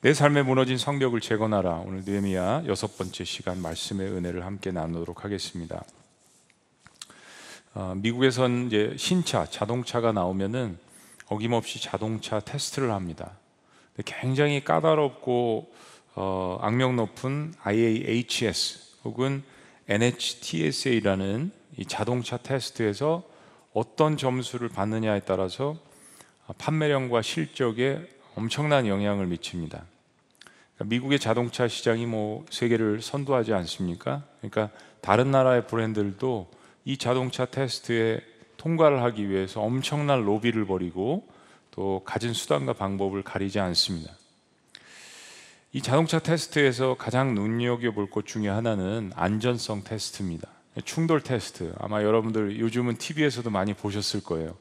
내 삶에 무너진 성벽을 재건하라. 오늘 느헤미야 여섯 번째 시간 말씀의 은혜를 함께 나누도록 하겠습니다. 어, 미국에선 이제 신차, 자동차가 나오면은 어김없이 자동차 테스트를 합니다. 굉장히 까다롭고 어, 악명 높은 IAHS 혹은 NHTSA라는 이 자동차 테스트에서 어떤 점수를 받느냐에 따라서 판매량과 실적에 엄청난 영향을 미칩니다. 그러니까 미국의 자동차 시장이 뭐 세계를 선도하지 않습니까? 그러니까 다른 나라의 브랜드들도 이 자동차 테스트에 통과를 하기 위해서 엄청난 로비를 벌이고 또 가진 수단과 방법을 가리지 않습니다. 이 자동차 테스트에서 가장 눈여겨볼 것 중에 하나는 안전성 테스트입니다. 충돌 테스트. 아마 여러분들 요즘은 TV에서도 많이 보셨을 거예요.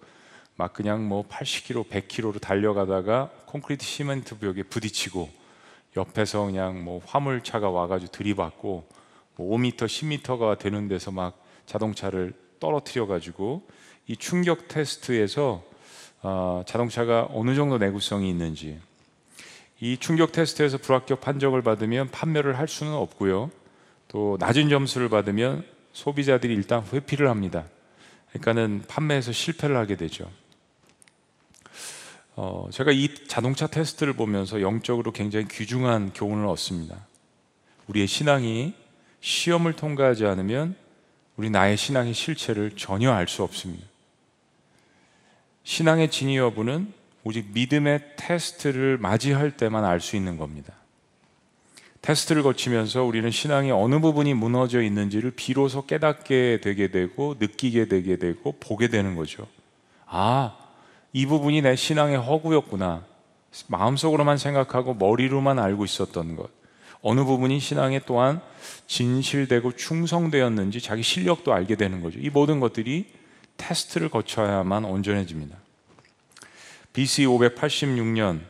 막 그냥 뭐 80km, 100km로 달려가다가 콘크리트 시멘트 벽에 부딪히고 옆에서 그냥 뭐 화물차가 와가지고 들이받고 뭐 5m, 10m가 되는 데서 막 자동차를 떨어뜨려 가지고 이 충격 테스트에서 어, 자동차가 어느 정도 내구성이 있는지 이 충격 테스트에서 불합격 판정을 받으면 판매를 할 수는 없고요. 또 낮은 점수를 받으면 소비자들이 일단 회피를 합니다. 그러니까는 판매에서 실패를 하게 되죠. 어, 제가 이 자동차 테스트를 보면서 영적으로 굉장히 귀중한 교훈을 얻습니다. 우리의 신앙이 시험을 통과하지 않으면 우리 나의 신앙의 실체를 전혀 알 수 없습니다. 신앙의 진위 여부는 오직 믿음의 테스트를 맞이할 때만 알 수 있는 겁니다. 테스트를 거치면서 우리는 신앙의 어느 부분이 무너져 있는지를 비로소 깨닫게 되게 되고 느끼게 되게 되고 보게 되는 거죠. 아, 이 부분이 내 신앙의 허구였구나. 마음속으로만 생각하고 머리로만 알고 있었던 것. 어느 부분이 신앙에 또한 진실되고 충성되었는지 자기 실력도 알게 되는 거죠. 이 모든 것들이 테스트를 거쳐야만 온전해집니다. BC 586년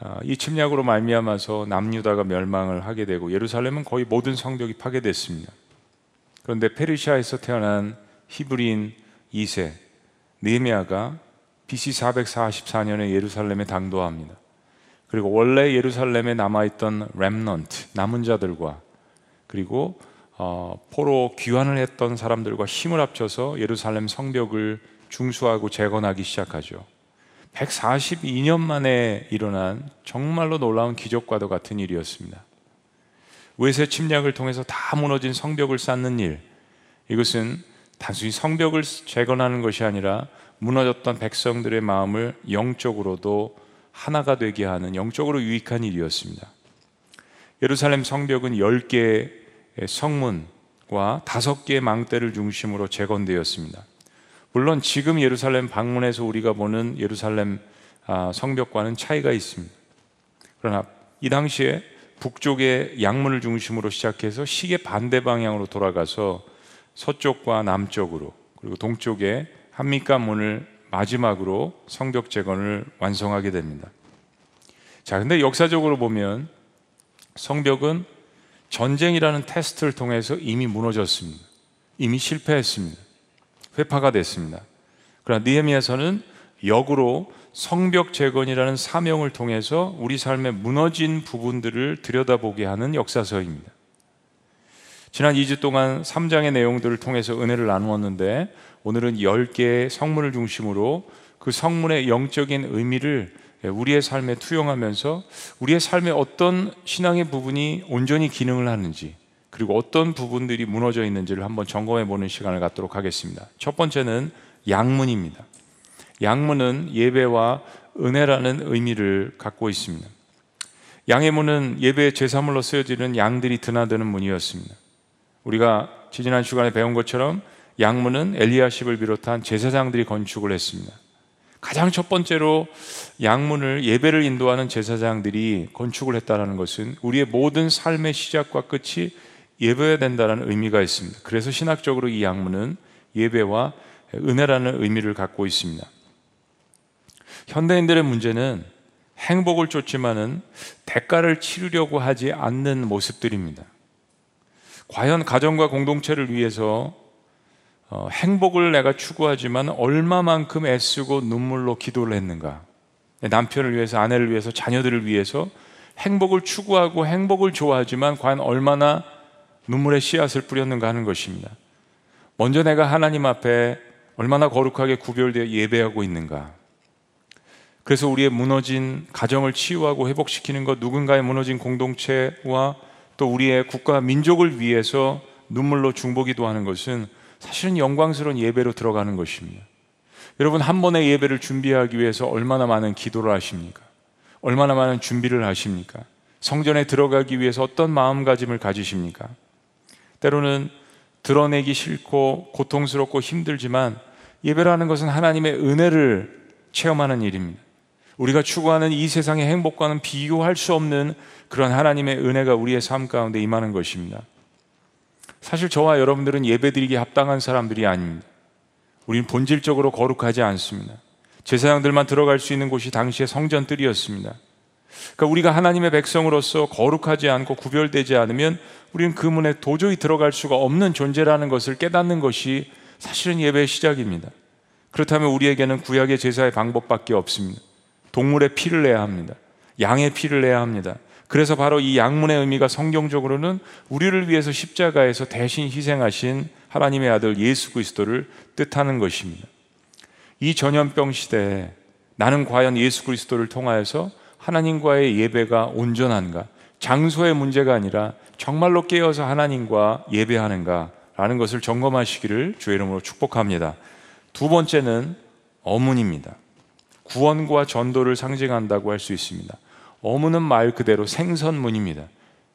아, 이 침략으로 말미암아서 남유다가 멸망을 하게 되고 예루살렘은 거의 모든 성벽이 파괴됐습니다. 그런데 페르시아에서 태어난 히브리인 2세 느헤미야가 BC 444년에 예루살렘에 당도합니다. 그리고 원래 예루살렘에 남아있던 렘넌트 남은 자들과 그리고 어, 포로 귀환을 했던 사람들과 힘을 합쳐서 예루살렘 성벽을 중수하고 재건하기 시작하죠. 142년 만에 일어난 정말로 놀라운 기적과도 같은 일이었습니다. 외세 침략을 통해서 다 무너진 성벽을 쌓는 일. 이것은 단순히 성벽을 재건하는 것이 아니라 무너졌던 백성들의 마음을 영적으로도 하나가 되게 하는 영적으로 유익한 일이었습니다. 예루살렘 성벽은 10개의 성문과 5개의 망대를 중심으로 재건되었습니다. 물론 지금 예루살렘 방문해서 우리가 보는 예루살렘 아, 성벽과는 차이가 있습니다. 그러나 이 당시에 북쪽의 양문을 중심으로 시작해서 시계 반대 방향으로 돌아가서 서쪽과 남쪽으로 그리고 동쪽에 한미가 문을 마지막으로 성벽 재건을 완성하게 됩니다. 자, 근데 역사적으로 보면 성벽은 전쟁이라는 테스트를 통해서 이미 무너졌습니다. 이미 실패했습니다. 회파가 됐습니다. 그러나 니에미아서는 역으로 성벽 재건이라는 사명을 통해서 우리 삶의 무너진 부분들을 들여다보게 하는 역사서입니다. 지난 2주 동안 3장의 내용들을 통해서 은혜를 나누었는데 오늘은 10개의 성문을 중심으로 그 성문의 영적인 의미를 우리의 삶에 투영하면서 우리의 삶의 어떤 신앙의 부분이 온전히 기능을 하는지 그리고 어떤 부분들이 무너져 있는지를 한번 점검해 보는 시간을 갖도록 하겠습니다. 첫 번째는 양문입니다. 양문은 예배와 은혜라는 의미를 갖고 있습니다. 양의 문은 예배 제사물로 쓰여지는 양들이 드나드는 문이었습니다. 우리가 지난 시간에 배운 것처럼 양문은 엘리야십을 비롯한 제사장들이 건축을 했습니다. 가장 첫 번째로 양문을 예배를 인도하는 제사장들이 건축을 했다는 것은 우리의 모든 삶의 시작과 끝이 예배해야 된다는 의미가 있습니다. 그래서 신학적으로 이 양문은 예배와 은혜라는 의미를 갖고 있습니다. 현대인들의 문제는 행복을 쫓지만은 대가를 치르려고 하지 않는 모습들입니다. 과연 가정과 공동체를 위해서 어, 행복을 내가 추구하지만 얼마만큼 애쓰고 눈물로 기도를 했는가? 내 남편을 위해서, 아내를 위해서, 자녀들을 위해서 행복을 추구하고 행복을 좋아하지만 과연 얼마나 눈물의 씨앗을 뿌렸는가 하는 것입니다. 먼저 내가 하나님 앞에 얼마나 거룩하게 구별되어 예배하고 있는가. 그래서 우리의 무너진 가정을 치유하고 회복시키는 것, 누군가의 무너진 공동체와 또 우리의 국가 민족을 위해서 눈물로 중보기도 하는 것은 사실은 영광스러운 예배로 들어가는 것입니다. 여러분 한 번의 예배를 준비하기 위해서 얼마나 많은 기도를 하십니까? 얼마나 많은 준비를 하십니까? 성전에 들어가기 위해서 어떤 마음가짐을 가지십니까? 때로는 드러내기 싫고 고통스럽고 힘들지만 예배라는 것은 하나님의 은혜를 체험하는 일입니다. 우리가 추구하는 이 세상의 행복과는 비교할 수 없는 그런 하나님의 은혜가 우리의 삶 가운데 임하는 것입니다. 사실 저와 여러분들은 예배드리기 합당한 사람들이 아닙니다. 우리는 본질적으로 거룩하지 않습니다. 제사장들만 들어갈 수 있는 곳이 당시의 성전들이었습니다. 그러니까 우리가 하나님의 백성으로서 거룩하지 않고 구별되지 않으면 우리는 그 문에 도저히 들어갈 수가 없는 존재라는 것을 깨닫는 것이 사실은 예배의 시작입니다. 그렇다면 우리에게는 구약의 제사의 방법밖에 없습니다. 동물의 피를 내야 합니다. 양의 피를 내야 합니다. 그래서 바로 이 양문의 의미가 성경적으로는 우리를 위해서 십자가에서 대신 희생하신 하나님의 아들 예수 그리스도를 뜻하는 것입니다. 이 전염병 시대에 나는 과연 예수 그리스도를 통하여서 하나님과의 예배가 온전한가? 장소의 문제가 아니라 정말로 깨어서 하나님과 예배하는가 라는 것을 점검하시기를 주의 이름으로 축복합니다. 두 번째는 어문입니다. 구원과 전도를 상징한다고 할 수 있습니다. 어문은 말 그대로 생선문입니다.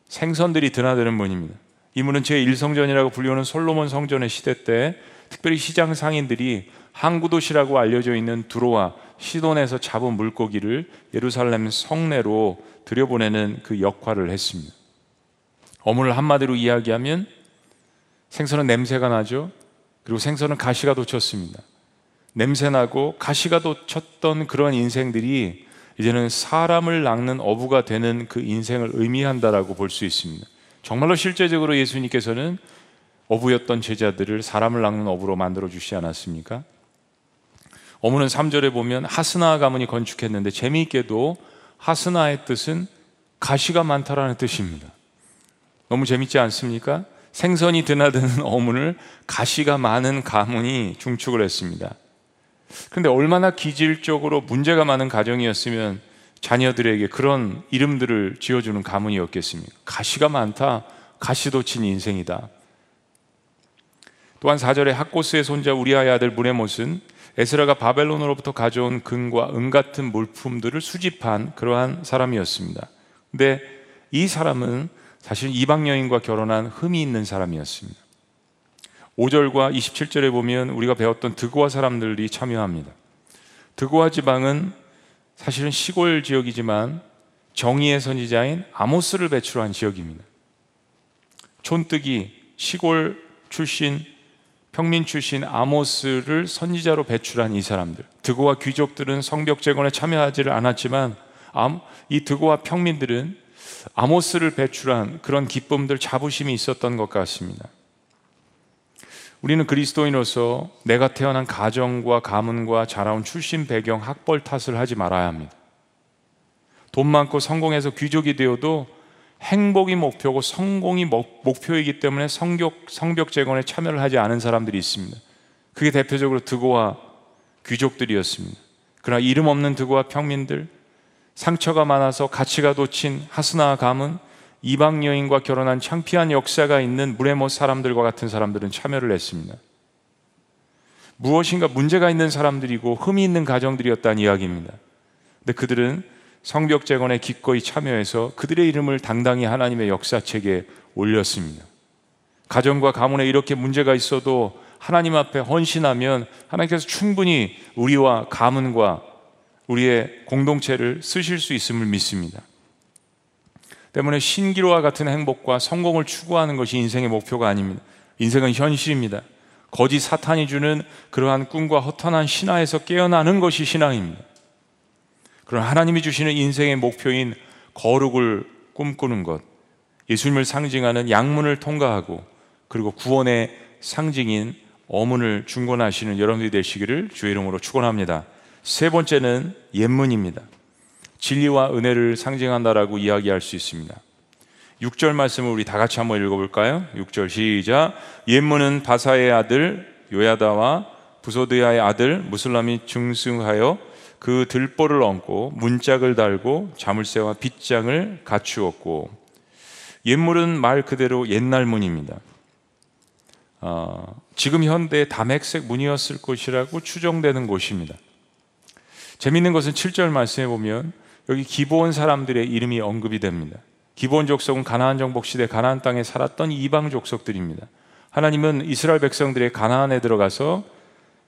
생선들이 드나드는 문입니다. 이 문은 제1성전이라고 불리우는 솔로몬 성전의 시대 때 특별히 시장 상인들이 항구도시라고 알려져 있는 두로와 시돈에서 잡은 물고기를 예루살렘 성내로 들여보내는 그 역할을 했습니다. 어문을 한마디로 이야기하면 생선은 냄새가 나죠. 그리고 생선은 가시가 돋쳤습니다. 냄새나고 가시가 돋쳤던 그런 인생들이 이제는 사람을 낚는 어부가 되는 그 인생을 의미한다라고 볼 수 있습니다. 정말로 실제적으로 예수님께서는 어부였던 제자들을 사람을 낚는 어부로 만들어 주시지 않았습니까? 어문은 3절에 보면 하스나 가문이 건축했는데 재미있게도 하스나의 뜻은 가시가 많다라는 뜻입니다. 너무 재밌지 않습니까? 생선이 드나드는 어문을 가시가 많은 가문이 중축을 했습니다. 그런데 얼마나 기질적으로 문제가 많은 가정이었으면 자녀들에게 그런 이름들을 지어주는 가문이었겠습니까? 가시가 많다. 가시도 친 인생이다. 또한 4절에 학고스의 손자 우리아의 아들 무레못은 에스라가 바벨론으로부터 가져온 금과 은 같은 물품들을 수집한 그러한 사람이었습니다. 근데 이 사람은 사실 이방 여인과 결혼한 흠이 있는 사람이었습니다. 5절과 27절에 보면 우리가 배웠던 드고아 사람들이 참여합니다. 드고아 지방은 사실은 시골 지역이지만 정의의 선지자인 아모스를 배출한 지역입니다. 촌뜨기 시골 출신 평민 출신 아모스를 선지자로 배출한 이 사람들. 드고와 귀족들은 성벽 재건에 참여하지를 않았지만 이 드고와 평민들은 아모스를 배출한 그런 기쁨들 자부심이 있었던 것 같습니다. 우리는 그리스도인으로서 내가 태어난 가정과 가문과 자라온 출신 배경 학벌 탓을 하지 말아야 합니다. 돈 많고 성공해서 귀족이 되어도 행복이 목표고 성공이 목표이기 때문에 성벽, 성벽 재건에 참여를 하지 않은 사람들이 있습니다. 그게 대표적으로 드고와 귀족들이었습니다. 그러나 이름 없는 드고와 평민들, 상처가 많아서 가치가 돋친 하스나 가문, 이방 여인과 결혼한 창피한 역사가 있는 무레모 사람들과 같은 사람들은 참여를 했습니다. 무엇인가 문제가 있는 사람들이고 흠이 있는 가정들이었다는 이야기입니다. 근데 그들은 성벽 재건에 기꺼이 참여해서 그들의 이름을 당당히 하나님의 역사책에 올렸습니다. 가정과 가문에 이렇게 문제가 있어도 하나님 앞에 헌신하면 하나님께서 충분히 우리와 가문과 우리의 공동체를 쓰실 수 있음을 믿습니다. 때문에 신기로와 같은 행복과 성공을 추구하는 것이 인생의 목표가 아닙니다. 인생은 현실입니다. 거짓 사탄이 주는 그러한 꿈과 허탄한 신화에서 깨어나는 것이 신앙입니다. 그런 하나님이 주시는 인생의 목표인 거룩을 꿈꾸는 것, 예수님을 상징하는 양문을 통과하고 그리고 구원의 상징인 어문을 중건하시는 여러분들이 되시기를 주의 이름으로 축원합니다. 세 번째는 옛문입니다. 진리와 은혜를 상징한다라고 이야기할 수 있습니다. 6절 말씀을 우리 다 같이 한번 읽어볼까요? 6절 시작. 옛문은 바사의 아들 요야다와 부소드야의 아들 무슬람이 중승하여 그 들보를 얹고 문짝을 달고 자물쇠와 빗장을 갖추었고 옛물은 말 그대로 옛날 문입니다. 어, 지금 현대 담액색 문이었을 것이라고 추정되는 곳입니다. 재밌는 것은 7절 말씀에 보면 여기 기본 사람들의 이름이 언급이 됩니다. 기본 족속은 가나안 정복 시대 가나안 땅에 살았던 이방 족속들입니다. 하나님은 이스라엘 백성들의 가나안에 들어가서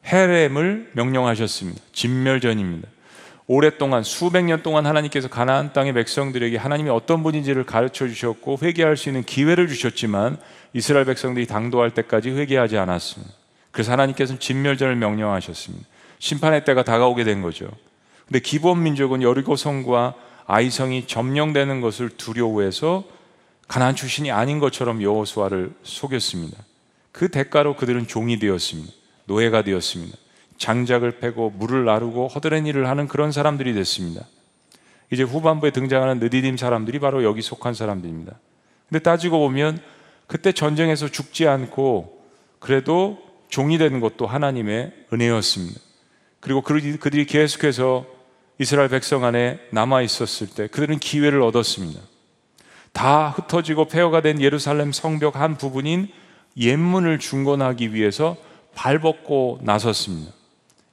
헤렘을 명령하셨습니다. 진멸전입니다. 오랫동안 수백 년 동안 하나님께서 가나안 땅의 백성들에게 하나님이 어떤 분인지를 가르쳐 주셨고 회개할 수 있는 기회를 주셨지만 이스라엘 백성들이 당도할 때까지 회개하지 않았습니다. 그래서 하나님께서는 진멸전을 명령하셨습니다. 심판의 때가 다가오게 된 거죠. 근데 기본 민족은 여리고 성과 아이성이 점령되는 것을 두려워해서 가나안 출신이 아닌 것처럼 여호수아를 속였습니다. 그 대가로 그들은 종이 되었습니다. 노예가 되었습니다. 장작을 패고 물을 나르고 허드렛 일을 하는 그런 사람들이 됐습니다. 이제 후반부에 등장하는 느디딤 사람들이 바로 여기 속한 사람들입니다. 근데 따지고 보면 그때 전쟁에서 죽지 않고 그래도 종이 되는 것도 하나님의 은혜였습니다. 그리고 그들이 계속해서 이스라엘 백성 안에 남아 있었을 때 그들은 기회를 얻었습니다. 다 흩어지고 폐허가 된 예루살렘 성벽 한 부분인 옛문을 중건하기 위해서 발벗고 나섰습니다.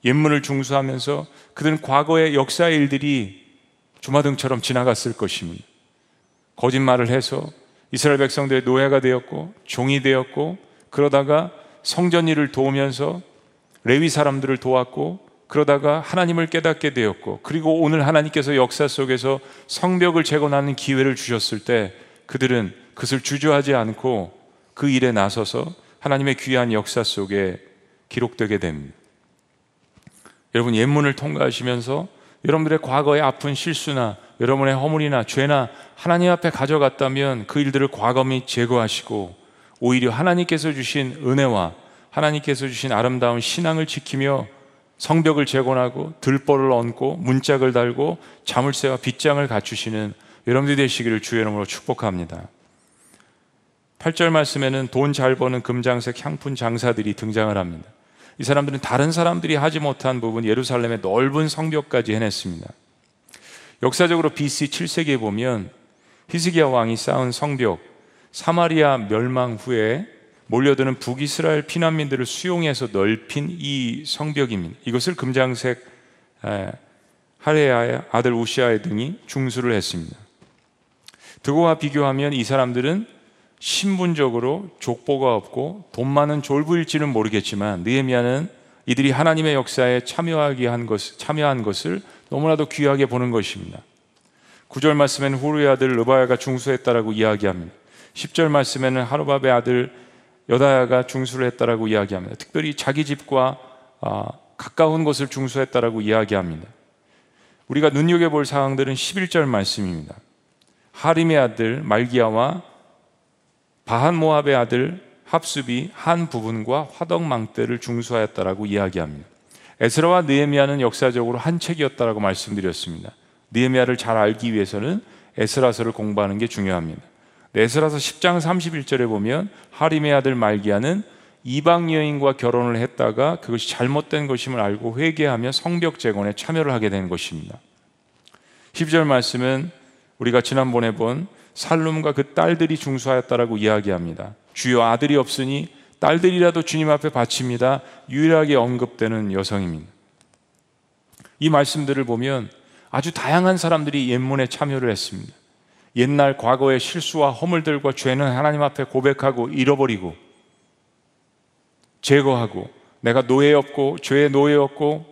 옛문을 중수하면서 그들은 과거의 역사의 일들이 주마등처럼 지나갔을 것입니다. 거짓말을 해서 이스라엘 백성들의 노예가 되었고 종이 되었고 그러다가 성전 일을 도우면서 레위 사람들을 도왔고 그러다가 하나님을 깨닫게 되었고 그리고 오늘 하나님께서 역사 속에서 성벽을 재건하는 기회를 주셨을 때 그들은 그것을 주저하지 않고 그 일에 나서서 하나님의 귀한 역사 속에 기록되게 됩니다. 여러분 옛문을 통과하시면서 여러분들의 과거의 아픈 실수나 여러분의 허물이나 죄나 하나님 앞에 가져갔다면 그 일들을 과감히 제거하시고 오히려 하나님께서 주신 은혜와 하나님께서 주신 아름다운 신앙을 지키며 성벽을 재건하고 들보를 얹고 문짝을 달고 자물쇠와 빗장을 갖추시는 여러분들이 되시기를 주의 이름으로 축복합니다. 8절 말씀에는 돈 잘 버는 금장색 향품 장사들이 등장을 합니다. 이 사람들은 다른 사람들이 하지 못한 부분 예루살렘의 넓은 성벽까지 해냈습니다. 역사적으로 BC 7세기에 보면 히스기야 왕이 쌓은 성벽 사마리아 멸망 후에 몰려드는 북이스라엘 피난민들을 수용해서 넓힌 이 성벽입니다. 이것을 금장색 하레야의 아들 우시아의 등이 중수를 했습니다. 그거와 비교하면 이 사람들은 신분적으로 족보가 없고 돈 많은 졸부일지는 모르겠지만 느헤미야는 이들이 하나님의 역사에 참여하게 한 것, 참여한 것을 너무나도 귀하게 보는 것입니다. 9절 말씀에는 후루의 아들 르바야가 중수했다라고 이야기합니다. 10절 말씀에는 하루밥의 아들 여다야가 중수를 했다라고 이야기합니다. 특별히 자기 집과 아, 가까운 곳을 중수했다라고 이야기합니다. 우리가 눈여겨볼 사항들은 11절 말씀입니다. 하림의 아들 말기야와 바한 모압의 아들 합습이 한 부분과 화덕망대를 중수하였다라고 이야기합니다. 에스라와 느헤미야는 역사적으로 한 책이었다라고 말씀드렸습니다. 느헤미야를 잘 알기 위해서는 에스라서를 공부하는 게 중요합니다. 에스라서 10장 31절에 보면 하림의 아들 말기야는 이방 여인과 결혼을 했다가 그것이 잘못된 것임을 알고 회개하며 성벽 재건에 참여를 하게 된 것입니다. 12절 말씀은 우리가 지난번에 본 살룸과 그 딸들이 중수하였다라고 이야기합니다. 주여 아들이 없으니 딸들이라도 주님 앞에 바칩니다. 유일하게 언급되는 여성입니다. 이 말씀들을 보면 아주 다양한 사람들이 옛문에 참여를 했습니다. 옛날 과거의 실수와 허물들과 죄는 하나님 앞에 고백하고 잃어버리고 제거하고 내가 노예였고 죄의 노예였고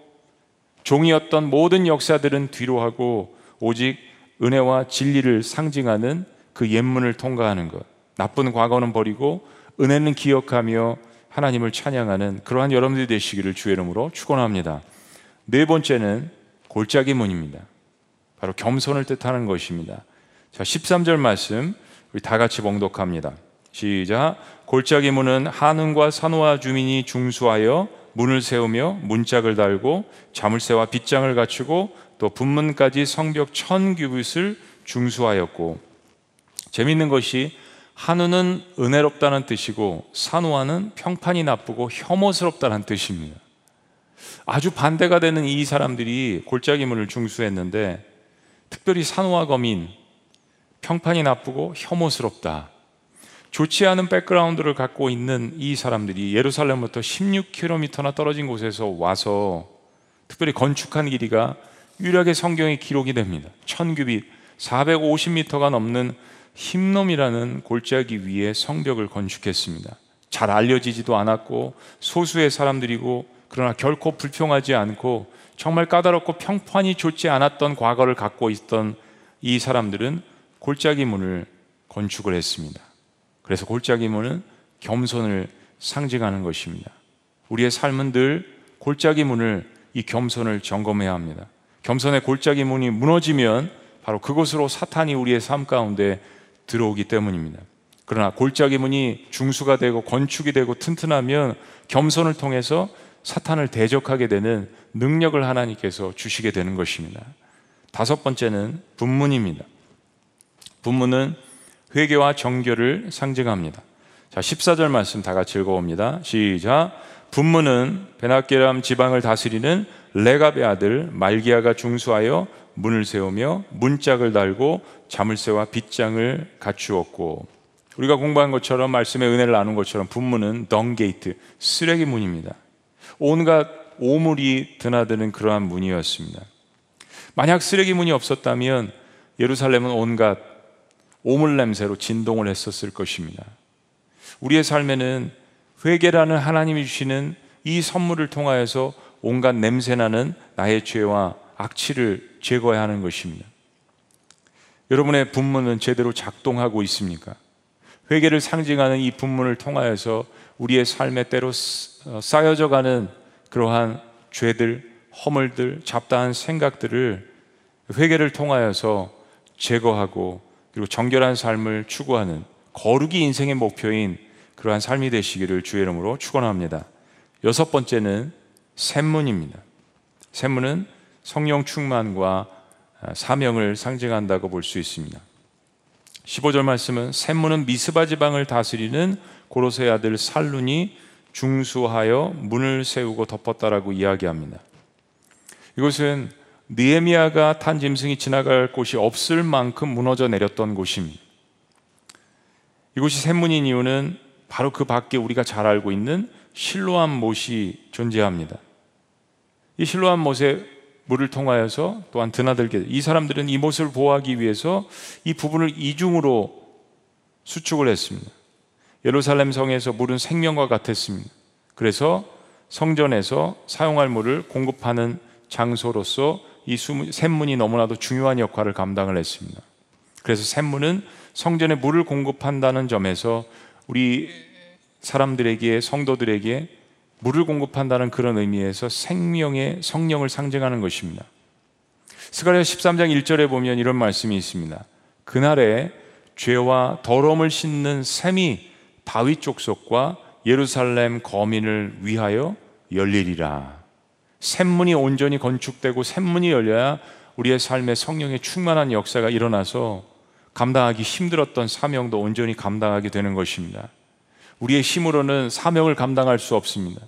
종이었던 모든 역사들은 뒤로 하고 오직 은혜와 진리를 상징하는 그 옛문을 통과하는 것. 나쁜 과거는 버리고 은혜는 기억하며 하나님을 찬양하는 그러한 여러분들이 되시기를 주의 이름으로 축원합니다. 네 번째는 골짜기 문입니다. 바로 겸손을 뜻하는 것입니다. 자, 13절 말씀 우리 다 같이 봉독합니다. 시작. 골짜기 문은 한은과 산호와 주민이 중수하여 문을 세우며 문짝을 달고 자물쇠와 빗장을 갖추고 또 분문까지 성벽 천 규빗을 중수하였고 재미있는 것이 한우는 은혜롭다는 뜻이고 산우와는 평판이 나쁘고 혐오스럽다는 뜻입니다. 아주 반대가 되는 이 사람들이 골짜기 문을 중수했는데 특별히 산우와 거민 평판이 나쁘고 혐오스럽다. 좋지 않은 백그라운드를 갖고 있는 이 사람들이 예루살렘부터 16km나 떨어진 곳에서 와서 특별히 건축한 길이가 유일하게 성경에 기록이 됩니다. 천규빗 450m가 넘는 힘놈이라는 골짜기 위에 성벽을 건축했습니다. 잘 알려지지도 않았고 소수의 사람들이고 그러나 결코 불평하지 않고 정말 까다롭고 평판이 좋지 않았던 과거를 갖고 있던 이 사람들은 골짜기 문을 건축을 했습니다. 그래서 골짜기 문은 겸손을 상징하는 것입니다. 우리의 삶은 늘 골짜기 문을 이 겸손을 점검해야 합니다. 겸손의 골짜기 문이 무너지면 바로 그곳으로 사탄이 우리의 삶 가운데 들어오기 때문입니다. 그러나 골짜기 문이 중수가 되고 건축이 되고 튼튼하면 겸손을 통해서 사탄을 대적하게 되는 능력을 하나님께서 주시게 되는 것입니다. 다섯 번째는 분문입니다. 분문은 회개와 정결을 상징합니다. 자, 14절 말씀 다 같이 읽어봅니다. 시작. 분문은 베나케람 지방을 다스리는 레갑의 아들 말기야가 중수하여 문을 세우며 문짝을 달고 자물쇠와 빗장을 갖추었고 우리가 공부한 것처럼 말씀의 은혜를 나눈 것처럼 분문은 덩게이트 쓰레기 문입니다. 온갖 오물이 드나드는 그러한 문이었습니다. 만약 쓰레기 문이 없었다면 예루살렘은 온갖 오물 냄새로 진동을 했었을 것입니다. 우리의 삶에는 회개라는 하나님이 주시는 이 선물을 통하여서 온갖 냄새나는 나의 죄와 악취를 제거해야 하는 것입니다. 여러분의 분문은 제대로 작동하고 있습니까? 회개를 상징하는 이 분문을 통하여서 우리의 삶에 때로 어, 쌓여져 가는 그러한 죄들, 허물들, 잡다한 생각들을 회개를 통하여서 제거하고 그리고 정결한 삶을 추구하는 거룩이 인생의 목표인 그러한 삶이 되시기를 주의 이름으로 축원합니다. 여섯 번째는 샘문입니다. 샘문은 성령 충만과 아, 사명을 상징한다고 볼 수 있습니다. 15절 말씀은 샘문은 미스바 지방을 다스리는 고로세 아들 살룬이 중수하여 문을 세우고 덮었다라고 이야기합니다. 이것은 느헤미야가 탄 짐승이 지나갈 곳이 없을 만큼 무너져 내렸던 곳입니다. 이곳이 샘문인 이유는 바로 그 밖에 우리가 잘 알고 있는 실로암 못이 존재합니다. 이 실로암 못에 물을 통하여서 또한 드나들게 이 사람들은 이 못을 보호하기 위해서 이 부분을 이중으로 수축을 했습니다. 예루살렘 성에서 물은 생명과 같았습니다. 그래서 성전에서 사용할 물을 공급하는 장소로서 이 샘문이 너무나도 중요한 역할을 감당을 했습니다. 그래서 샘문은 성전에 물을 공급한다는 점에서 우리 사람들에게 성도들에게 물을 공급한다는 그런 의미에서 생명의 성령을 상징하는 것입니다. 스가랴 13장 1절에 보면 이런 말씀이 있습니다. 그날에 죄와 더러움을 씻는 샘이 다윗 족속과 예루살렘 거민을 위하여 열리리라. 샘문이 온전히 건축되고 샘문이 열려야 우리의 삶에 성령의 충만한 역사가 일어나서 감당하기 힘들었던 사명도 온전히 감당하게 되는 것입니다. 우리의 힘으로는 사명을 감당할 수 없습니다.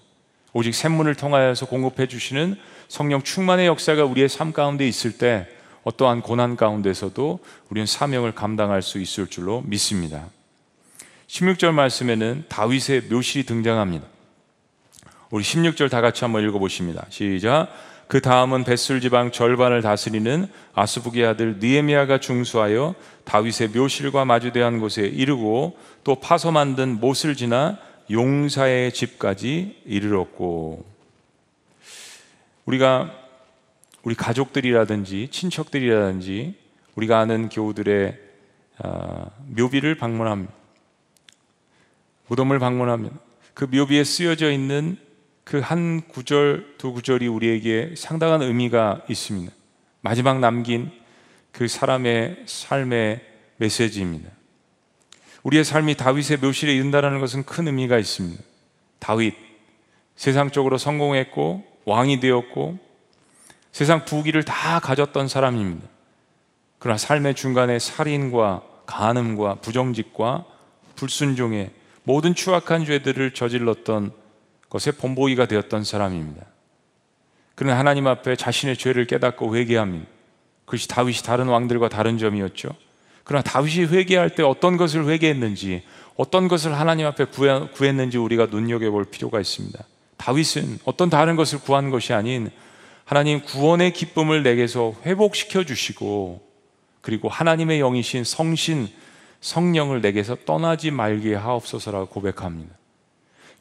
오직 샘문을 통하여서 공급해 주시는 성령 충만의 역사가 우리의 삶 가운데 있을 때 어떠한 고난 가운데서도 우리는 사명을 감당할 수 있을 줄로 믿습니다. 16절 말씀에는 다윗의 묘실이 등장합니다. 우리 16절 다 같이 한번 읽어보십니다. 시작. 그 다음은 벳술 지방 절반을 다스리는 아스부기 아들 니에미아가 중수하여 다윗의 묘실과 마주대한 곳에 이르고 또 파서 만든 못을 지나 용사의 집까지 이르렀고 우리가 우리 가족들이라든지 친척들이라든지 우리가 아는 교우들의 아, 묘비를 방문합니다. 무덤을 방문하면 그 묘비에 쓰여져 있는 그 한 구절 두 구절이 우리에게 상당한 의미가 있습니다. 마지막 남긴 그 사람의 삶의 메시지입니다. 우리의 삶이 다윗의 묘실에 이른다는 것은 큰 의미가 있습니다. 다윗 세상적으로 성공했고 왕이 되었고 세상 부귀를 다 가졌던 사람입니다. 그러나 삶의 중간에 살인과 간음과 부정직과 불순종의 모든 추악한 죄들을 저질렀던 것에 본보기가 되었던 사람입니다. 그는 하나님 앞에 자신의 죄를 깨닫고 회개합니다. 그것이 다윗이 다른 왕들과 다른 점이었죠. 그러나 다윗이 회개할 때 어떤 것을 회개했는지, 어떤 것을 하나님 앞에 구했는지 우리가 눈여겨볼 필요가 있습니다. 다윗은 어떤 다른 것을 구한 것이 아닌 하나님 구원의 기쁨을 내게서 회복시켜 주시고 그리고 하나님의 영이신 성신 성령을 내게서 떠나지 말게 하옵소서라고 고백합니다.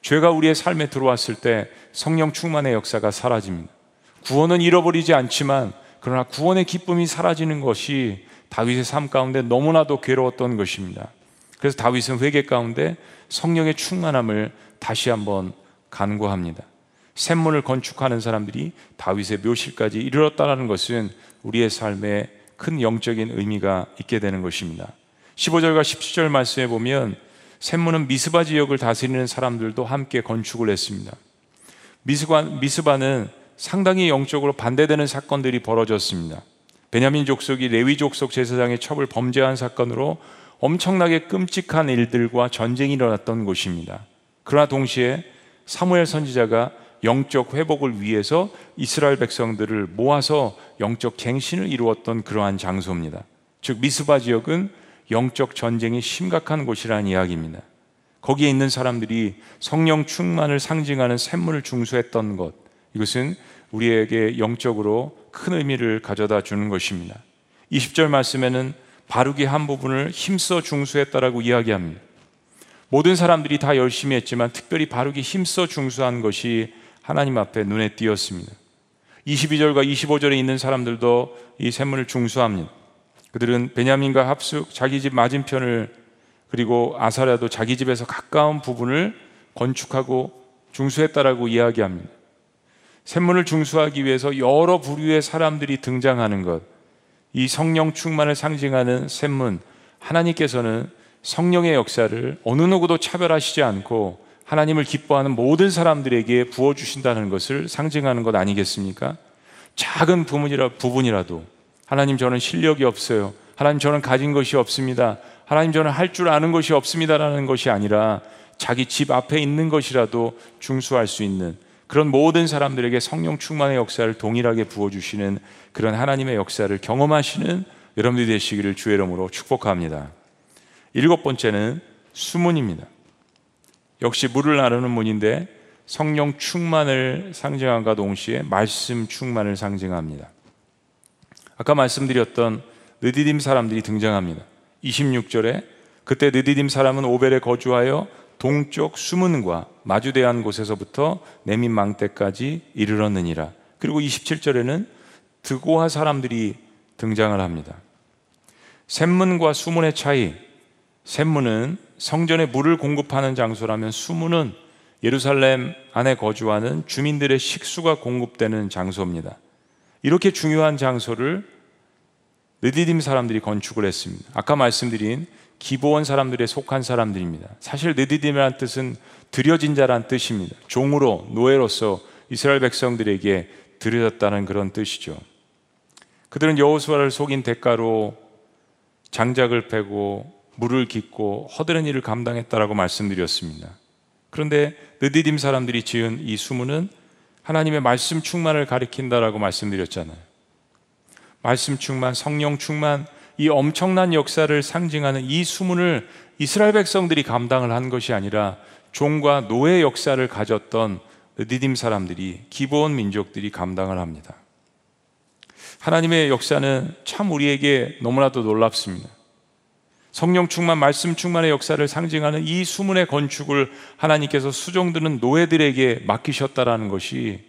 죄가 우리의 삶에 들어왔을 때 성령 충만의 역사가 사라집니다. 구원은 잃어버리지 않지만 그러나 구원의 기쁨이 사라지는 것이 다윗의 삶 가운데 너무나도 괴로웠던 것입니다. 그래서 다윗은 회개 가운데 성령의 충만함을 다시 한번 간구합니다. 샘문을 건축하는 사람들이 다윗의 묘실까지 이르렀다는 것은 우리의 삶에 큰 영적인 의미가 있게 되는 것입니다. 15절과 17절 말씀에 보면 샘문은 미스바 지역을 다스리는 사람들도 함께 건축을 했습니다. 미스바, 미스바는 상당히 영적으로 반대되는 사건들이 벌어졌습니다. 베냐민 족속이 레위 족속 제사장의 첩을 범죄한 사건으로 엄청나게 끔찍한 일들과 전쟁이 일어났던 곳입니다. 그러나 동시에 사무엘 선지자가 영적 회복을 위해서 이스라엘 백성들을 모아서 영적 갱신을 이루었던 그러한 장소입니다. 즉 미스바 지역은 영적 전쟁이 심각한 곳이라는 이야기입니다. 거기에 있는 사람들이 성령 충만을 상징하는 샘물을 중수했던 것 이것은 우리에게 영적으로 큰 의미를 가져다 주는 것입니다. 20절 말씀에는 바르기 한 부분을 힘써 중수했다라고 이야기합니다. 모든 사람들이 다 열심히 했지만 특별히 바르기 힘써 중수한 것이 하나님 앞에 눈에 띄었습니다. 22절과 25절에 있는 사람들도 이 샘물을 중수합니다. 그들은 베냐민과 합숙 자기 집 맞은편을 그리고 아사라도 자기 집에서 가까운 부분을 건축하고 중수했다라고 이야기합니다. 샘문을 중수하기 위해서 여러 부류의 사람들이 등장하는 것, 이 성령 충만을 상징하는 샘문, 하나님께서는 성령의 역사를 어느 누구도 차별하시지 않고 하나님을 기뻐하는 모든 사람들에게 부어주신다는 것을 상징하는 것 아니겠습니까? 작은 부분이라, 부분이라도 하나님 저는 실력이 없어요. 하나님 저는 가진 것이 없습니다. 하나님 저는 할 줄 아는 것이 없습니다라는 것이 아니라 자기 집 앞에 있는 것이라도 중수할 수 있는 그런 모든 사람들에게 성령 충만의 역사를 동일하게 부어주시는 그런 하나님의 역사를 경험하시는 여러분들이 되시기를 주의 이름으로 축복합니다. 일곱 번째는 수문입니다. 역시 물을 나르는 문인데 성령 충만을 상징함과 동시에 말씀 충만을 상징합니다. 아까 말씀드렸던 느디딤 사람들이 등장합니다. 26절에 그때 느디딤 사람은 오벨에 거주하여 동쪽 수문과 마주대한 곳에서부터 내민 망대까지 이르렀느니라. 그리고 27절에는 드고하 사람들이 등장을 합니다. 샘문과 수문의 차이. 샘문은 성전에 물을 공급하는 장소라면 수문은 예루살렘 안에 거주하는 주민들의 식수가 공급되는 장소입니다. 이렇게 중요한 장소를 느디딤 사람들이 건축을 했습니다. 아까 말씀드린 기보원 사람들에 속한 사람들입니다. 사실 느디딤이라는 뜻은 들여진 자란 뜻입니다. 종으로 노예로서 이스라엘 백성들에게 들여졌다는 그런 뜻이죠. 그들은 여호수아를 속인 대가로 장작을 패고 물을 깃고 허드렛 일을 감당했다라고 말씀드렸습니다. 그런데 느디딤 사람들이 지은 이 수문은 하나님의 말씀 충만을 가리킨다라고 말씀드렸잖아요. 말씀 충만, 성령 충만, 이 엄청난 역사를 상징하는 이 수문을 이스라엘 백성들이 감당을 한 것이 아니라 종과 노예 역사를 가졌던 느디딤 사람들이 기본 민족들이 감당을 합니다. 하나님의 역사는 참 우리에게 너무나도 놀랍습니다. 성령 충만, 말씀 충만의 역사를 상징하는 이 수문의 건축을 하나님께서 수종드는 노예들에게 맡기셨다라는 것이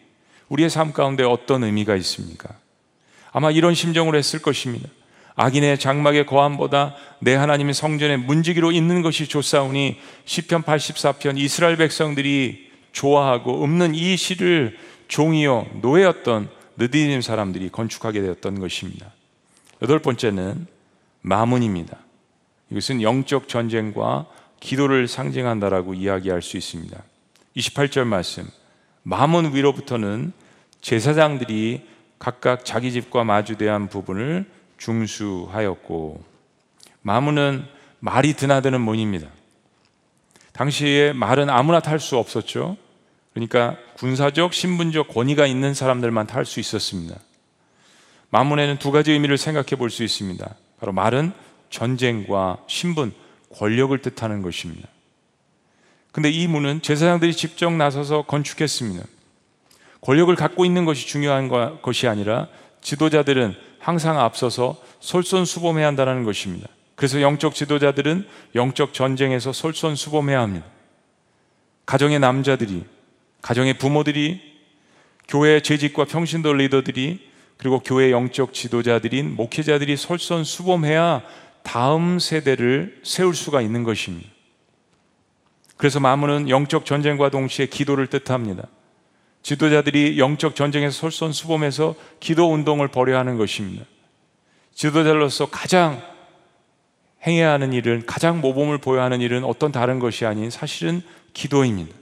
우리의 삶 가운데 어떤 의미가 있습니까? 아마 이런 심정으로 했을 것입니다. 악인의 장막의 거함보다 내 하나님의 성전에 문지기로 있는 것이 좋사오니 시편 84편 이스라엘 백성들이 좋아하고 없는 이 시를 종이요 노예였던 느디님 사람들이 건축하게 되었던 것입니다. 여덟 번째는 마문입니다. 이것은 영적 전쟁과 기도를 상징한다라고 이야기할 수 있습니다. 28절 말씀. 마문 위로부터는 제사장들이 각각 자기 집과 마주대한 부분을 중수하였고 마문은 말이 드나드는 문입니다. 당시에 말은 아무나 탈 수 없었죠. 그러니까 군사적, 신분적 권위가 있는 사람들만 탈 수 있었습니다. 마문에는 두 가지 의미를 생각해 볼 수 있습니다. 바로 말은 전쟁과 신분, 권력을 뜻하는 것입니다. 근데 이 문은 제사장들이 직접 나서서 건축했습니다. 권력을 갖고 있는 것이 중요한 것이 아니라 지도자들은 항상 앞서서 솔선수범해야 한다는 것입니다. 그래서 영적 지도자들은 영적 전쟁에서 솔선수범해야 합니다. 가정의 남자들이, 가정의 부모들이, 교회 재직과 평신도 리더들이, 그리고 교회 영적 지도자들인 목회자들이 솔선수범해야 다음 세대를 세울 수가 있는 것입니다. 그래서 마무는 영적 전쟁과 동시에 기도를 뜻합니다. 지도자들이 영적 전쟁에서 솔선수범해서 기도 운동을 벌여야 하는 것입니다. 지도자로서 가장 행해야 하는 일은 가장 모범을 보여야 하는 일은 어떤 다른 것이 아닌 사실은 기도입니다.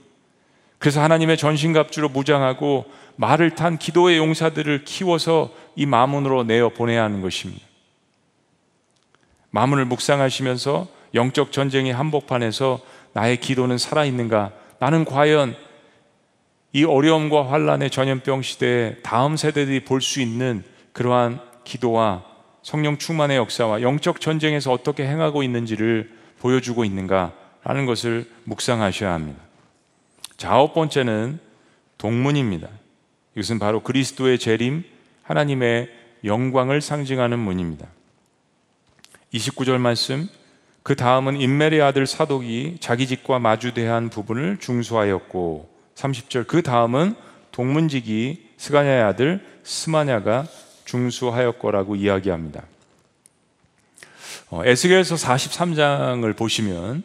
그래서 하나님의 전신갑주로 무장하고 말을 탄 기도의 용사들을 키워서 이 마문으로 내어 보내야 하는 것입니다. 마문을 묵상하시면서 영적 전쟁의 한복판에서 나의 기도는 살아있는가? 나는 과연 이 어려움과 환란의 전염병 시대에 다음 세대들이 볼 수 있는 그러한 기도와 성령 충만의 역사와 영적 전쟁에서 어떻게 행하고 있는지를 보여주고 있는가라는 것을 묵상하셔야 합니다. 자, 아홉 번째는 동문입니다. 이것은 바로 그리스도의 재림, 하나님의 영광을 상징하는 문입니다. 29절 말씀 그 다음은 인멜의 아들 사독이 자기 집과 마주대한 부분을 중수하였고 30절 그 다음은 동문직이 스가냐의 아들 스마냐가 중수하였거라고 이야기합니다. 어, 에스겔서 43장을 보시면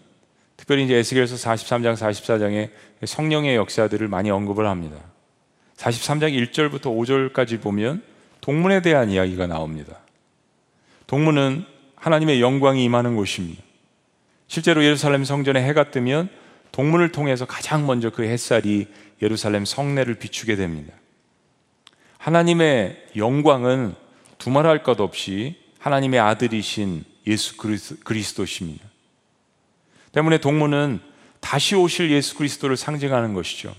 특별히 이제 에스겔서 43장 44장에 성령의 역사들을 많이 언급을 합니다. 43장 1절부터 5절까지 보면 동문에 대한 이야기가 나옵니다. 동문은 하나님의 영광이 임하는 곳입니다. 실제로 예루살렘 성전에 해가 뜨면 동문을 통해서 가장 먼저 그 햇살이 예루살렘 성내를 비추게 됩니다. 하나님의 영광은 두말할 것 없이 하나님의 아들이신 예수 그리스도십니다. 때문에 동문은 다시 오실 예수 그리스도를 상징하는 것이죠.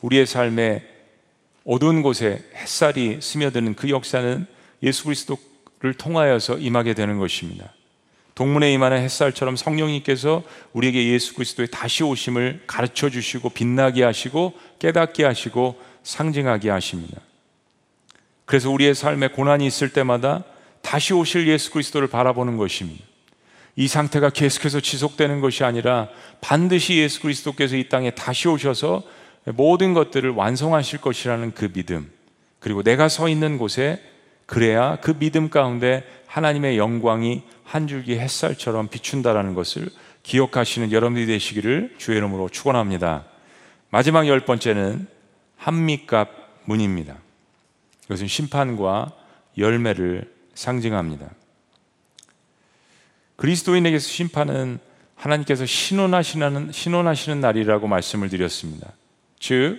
우리의 삶에 어두운 곳에 햇살이 스며드는 그 역사는 예수 그리스도 를 통하여서 임하게 되는 것입니다. 동문에 임하는 햇살처럼 성령님께서 우리에게 예수 그리스도의 다시 오심을 가르쳐 주시고 빛나게 하시고 깨닫게 하시고 상징하게 하십니다. 그래서 우리의 삶에 고난이 있을 때마다 다시 오실 예수 그리스도를 바라보는 것입니다. 이 상태가 계속해서 지속되는 것이 아니라 반드시 예수 그리스도께서 이 땅에 다시 오셔서 모든 것들을 완성하실 것이라는 그 믿음. 그리고 내가 서 있는 곳에 그래야 그 믿음 가운데 하나님의 영광이 한 줄기 햇살처럼 비춘다라는 것을 기억하시는 여러분들이 되시기를 주의 이름으로 축원합니다. 마지막 열 번째는 한미값 문입니다. 이것은 심판과 열매를 상징합니다. 그리스도인에게서 심판은 하나님께서 신원하시는, 신원하시는 날이라고 말씀을 드렸습니다. 즉,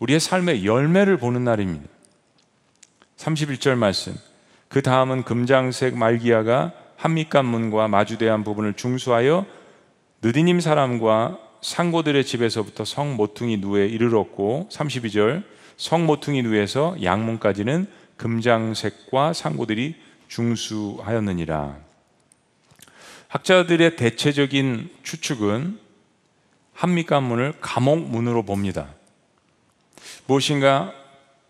우리의 삶의 열매를 보는 날입니다. 31절 말씀. 그 다음은 금장색 말기야가 한미간문과 마주대한 부분을 중수하여 느디님 사람과 상고들의 집에서부터 성 모퉁이 누에 이르렀고 32절 성 모퉁이 누에서 양문까지는 금장색과 상고들이 중수하였느니라. 학자들의 대체적인 추측은 한미간문을 감옥문으로 봅니다. 무엇인가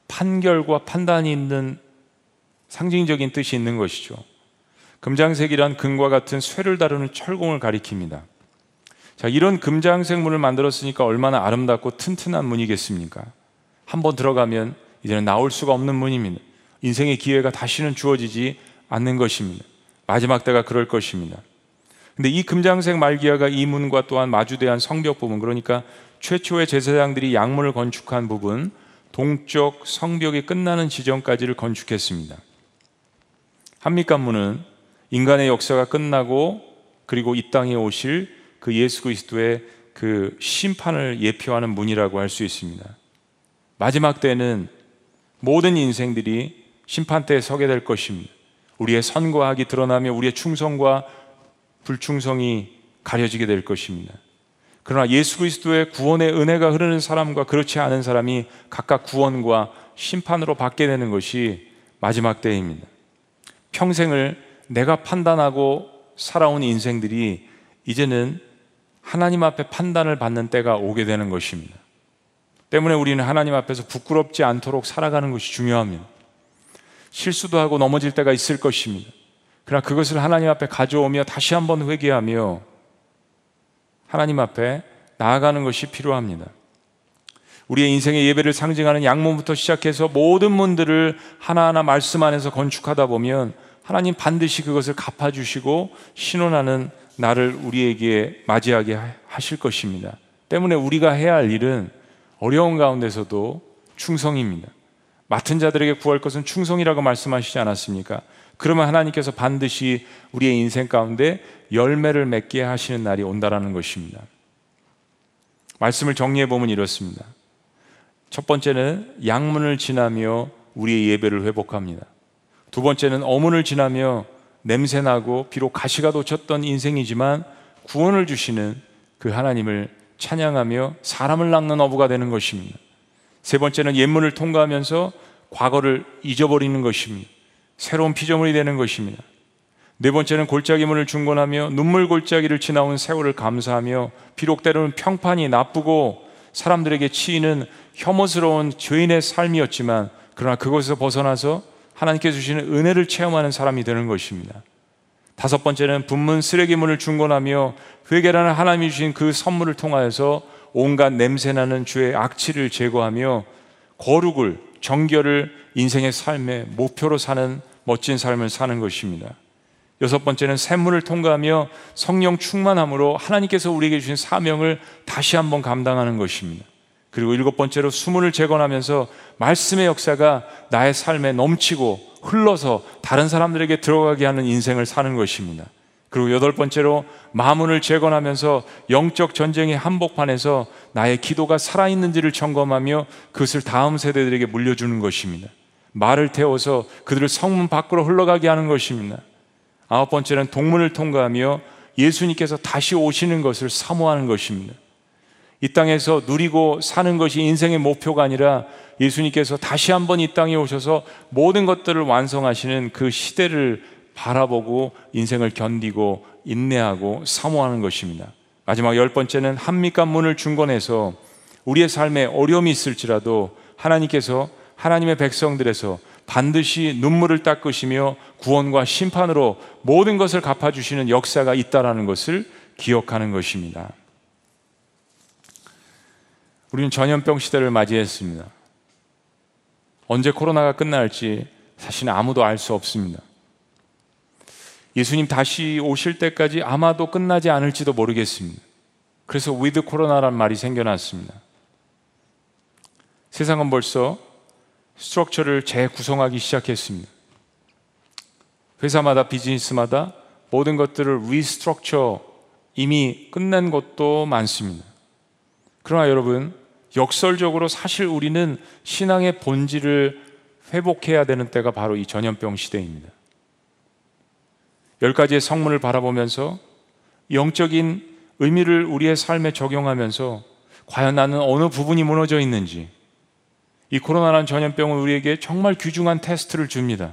판결과 판단이 있는 상징적인 뜻이 있는 것이죠. 금장색이란 금과 같은 쇠를 다루는 철공을 가리킵니다. 자, 이런 금장색 문을 만들었으니까 얼마나 아름답고 튼튼한 문이겠습니까? 한번 들어가면 이제는 나올 수가 없는 문입니다. 인생의 기회가 다시는 주어지지 않는 것입니다. 마지막 때가 그럴 것입니다. 근데 이 금장색 말기야가 이 문과 또한 마주대한 성벽 부분, 그러니까 최초의 제사장들이 양문을 건축한 부분, 동쪽 성벽이 끝나는 지점까지를 건축했습니다. 한미간문은 인간의 역사가 끝나고 그리고 이 땅에 오실 그 예수 그리스도의 그 심판을 예표하는 문이라고 할 수 있습니다. 마지막 때는 모든 인생들이 심판대에 서게 될 것입니다. 우리의 선과 악이 드러나며 우리의 충성과 불충성이 가려지게 될 것입니다. 그러나 예수 그리스도의 구원의 은혜가 흐르는 사람과 그렇지 않은 사람이 각각 구원과 심판으로 받게 되는 것이 마지막 때입니다. 평생을 내가 판단하고 살아온 인생들이 이제는 하나님 앞에 판단을 받는 때가 오게 되는 것입니다. 때문에 우리는 하나님 앞에서 부끄럽지 않도록 살아가는 것이 중요합니다. 실수도 하고 넘어질 때가 있을 것입니다. 그러나 그것을 하나님 앞에 가져오며 다시 한번 회개하며 하나님 앞에 나아가는 것이 필요합니다. 우리의 인생의 예배를 상징하는 양문부터 시작해서 모든 문들을 하나하나 말씀 안에서 건축하다 보면 하나님 반드시 그것을 갚아주시고 신원하는 나를 우리에게 맞이하게 하실 것입니다. 때문에 우리가 해야 할 일은 어려운 가운데서도 충성입니다. 맡은 자들에게 구할 것은 충성이라고 말씀하시지 않았습니까? 그러면 하나님께서 반드시 우리의 인생 가운데 열매를 맺게 하시는 날이 온다라는 것입니다. 말씀을 정리해 보면 이렇습니다. 첫 번째는 양문을 지나며 우리의 예배를 회복합니다. 두 번째는 어문을 지나며 냄새나고 비록 가시가 돋쳤던 인생이지만 구원을 주시는 그 하나님을 찬양하며 사람을 낚는 어부가 되는 것입니다. 세 번째는 옛문을 통과하면서 과거를 잊어버리는 것입니다. 새로운 피조물이 되는 것입니다. 네 번째는 골짜기문을 중건하며 눈물 골짜기를 지나온 세월을 감사하며 비록 때로는 평판이 나쁘고 사람들에게 치이는 혐오스러운 죄인의 삶이었지만 그러나 그것에서 벗어나서 하나님께 주시는 은혜를 체험하는 사람이 되는 것입니다. 다섯 번째는 분문 쓰레기문을 중건하며 회개라는 하나님이 주신 그 선물을 통하여서 온갖 냄새나는 죄의 악취를 제거하며 거룩을 정결을 인생의 삶의 목표로 사는 멋진 삶을 사는 것입니다. 여섯 번째는 샘물을 통과하며 성령 충만함으로 하나님께서 우리에게 주신 사명을 다시 한번 감당하는 것입니다. 그리고 일곱 번째로 수문을 재건하면서 말씀의 역사가 나의 삶에 넘치고 흘러서 다른 사람들에게 들어가게 하는 인생을 사는 것입니다. 그리고 여덟 번째로 마문을 재건하면서 영적 전쟁의 한복판에서 나의 기도가 살아있는지를 점검하며 그것을 다음 세대들에게 물려주는 것입니다. 말을 태워서 그들을 성문 밖으로 흘러가게 하는 것입니다. 아홉 번째는 동문을 통과하며 예수님께서 다시 오시는 것을 사모하는 것입니다. 이 땅에서 누리고 사는 것이 인생의 목표가 아니라 예수님께서 다시 한번 이 땅에 오셔서 모든 것들을 완성하시는 그 시대를 바라보고 인생을 견디고 인내하고 사모하는 것입니다. 마지막 열 번째는 한밑간 문을 중건해서 우리의 삶에 어려움이 있을지라도 하나님께서 하나님의 백성들에서 반드시 눈물을 닦으시며 구원과 심판으로 모든 것을 갚아주시는 역사가 있다라는 것을 기억하는 것입니다. 우리는 전염병 시대를 맞이했습니다. 언제 코로나가 끝날지 사실은 아무도 알 수 없습니다. 예수님 다시 오실 때까지 아마도 끝나지 않을지도 모르겠습니다. 그래서 위드 코로나란 말이 생겨났습니다. 세상은 벌써 structure를 재구성하기 시작했습니다. 회사마다 비즈니스마다 모든 것들을 restructure 이미 끝낸 것도 많습니다. 그러나 여러분, 역설적으로 사실 우리는 신앙의 본질을 회복해야 되는 때가 바로 이 전염병 시대입니다. 열 가지의 성문을 바라보면서 영적인 의미를 우리의 삶에 적용하면서 과연 나는 어느 부분이 무너져 있는지 이 코로나라는 전염병은 우리에게 정말 귀중한 테스트를 줍니다.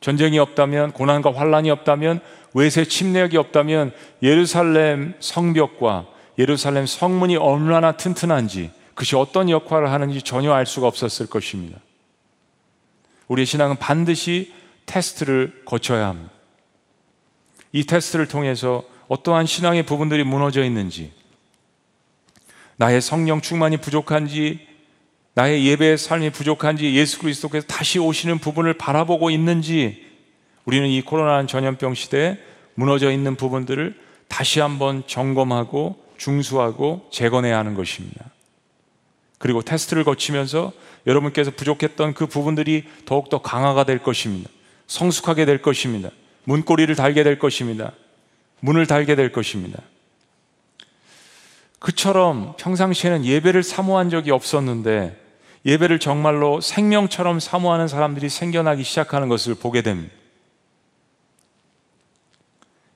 전쟁이 없다면 고난과 환란이 없다면 외세 침략이 없다면 예루살렘 성벽과 예루살렘 성문이 얼마나 튼튼한지 그것이 어떤 역할을 하는지 전혀 알 수가 없었을 것입니다. 우리의 신앙은 반드시 테스트를 거쳐야 합니다. 이 테스트를 통해서 어떠한 신앙의 부분들이 무너져 있는지, 나의 성령 충만이 부족한지, 나의 예배의 삶이 부족한지, 예수 그리스도께서 다시 오시는 부분을 바라보고 있는지, 우리는 이 코로나 전염병 시대에 무너져 있는 부분들을 다시 한번 점검하고 중수하고 재건해야 하는 것입니다. 그리고 테스트를 거치면서 여러분께서 부족했던 그 부분들이 더욱더 강화가 될 것입니다. 성숙하게 될 것입니다. 문고리를 달게 될 것입니다. 문을 달게 될 것입니다. 그처럼 평상시에는 예배를 사모한 적이 없었는데 예배를 정말로 생명처럼 사모하는 사람들이 생겨나기 시작하는 것을 보게 됩니다.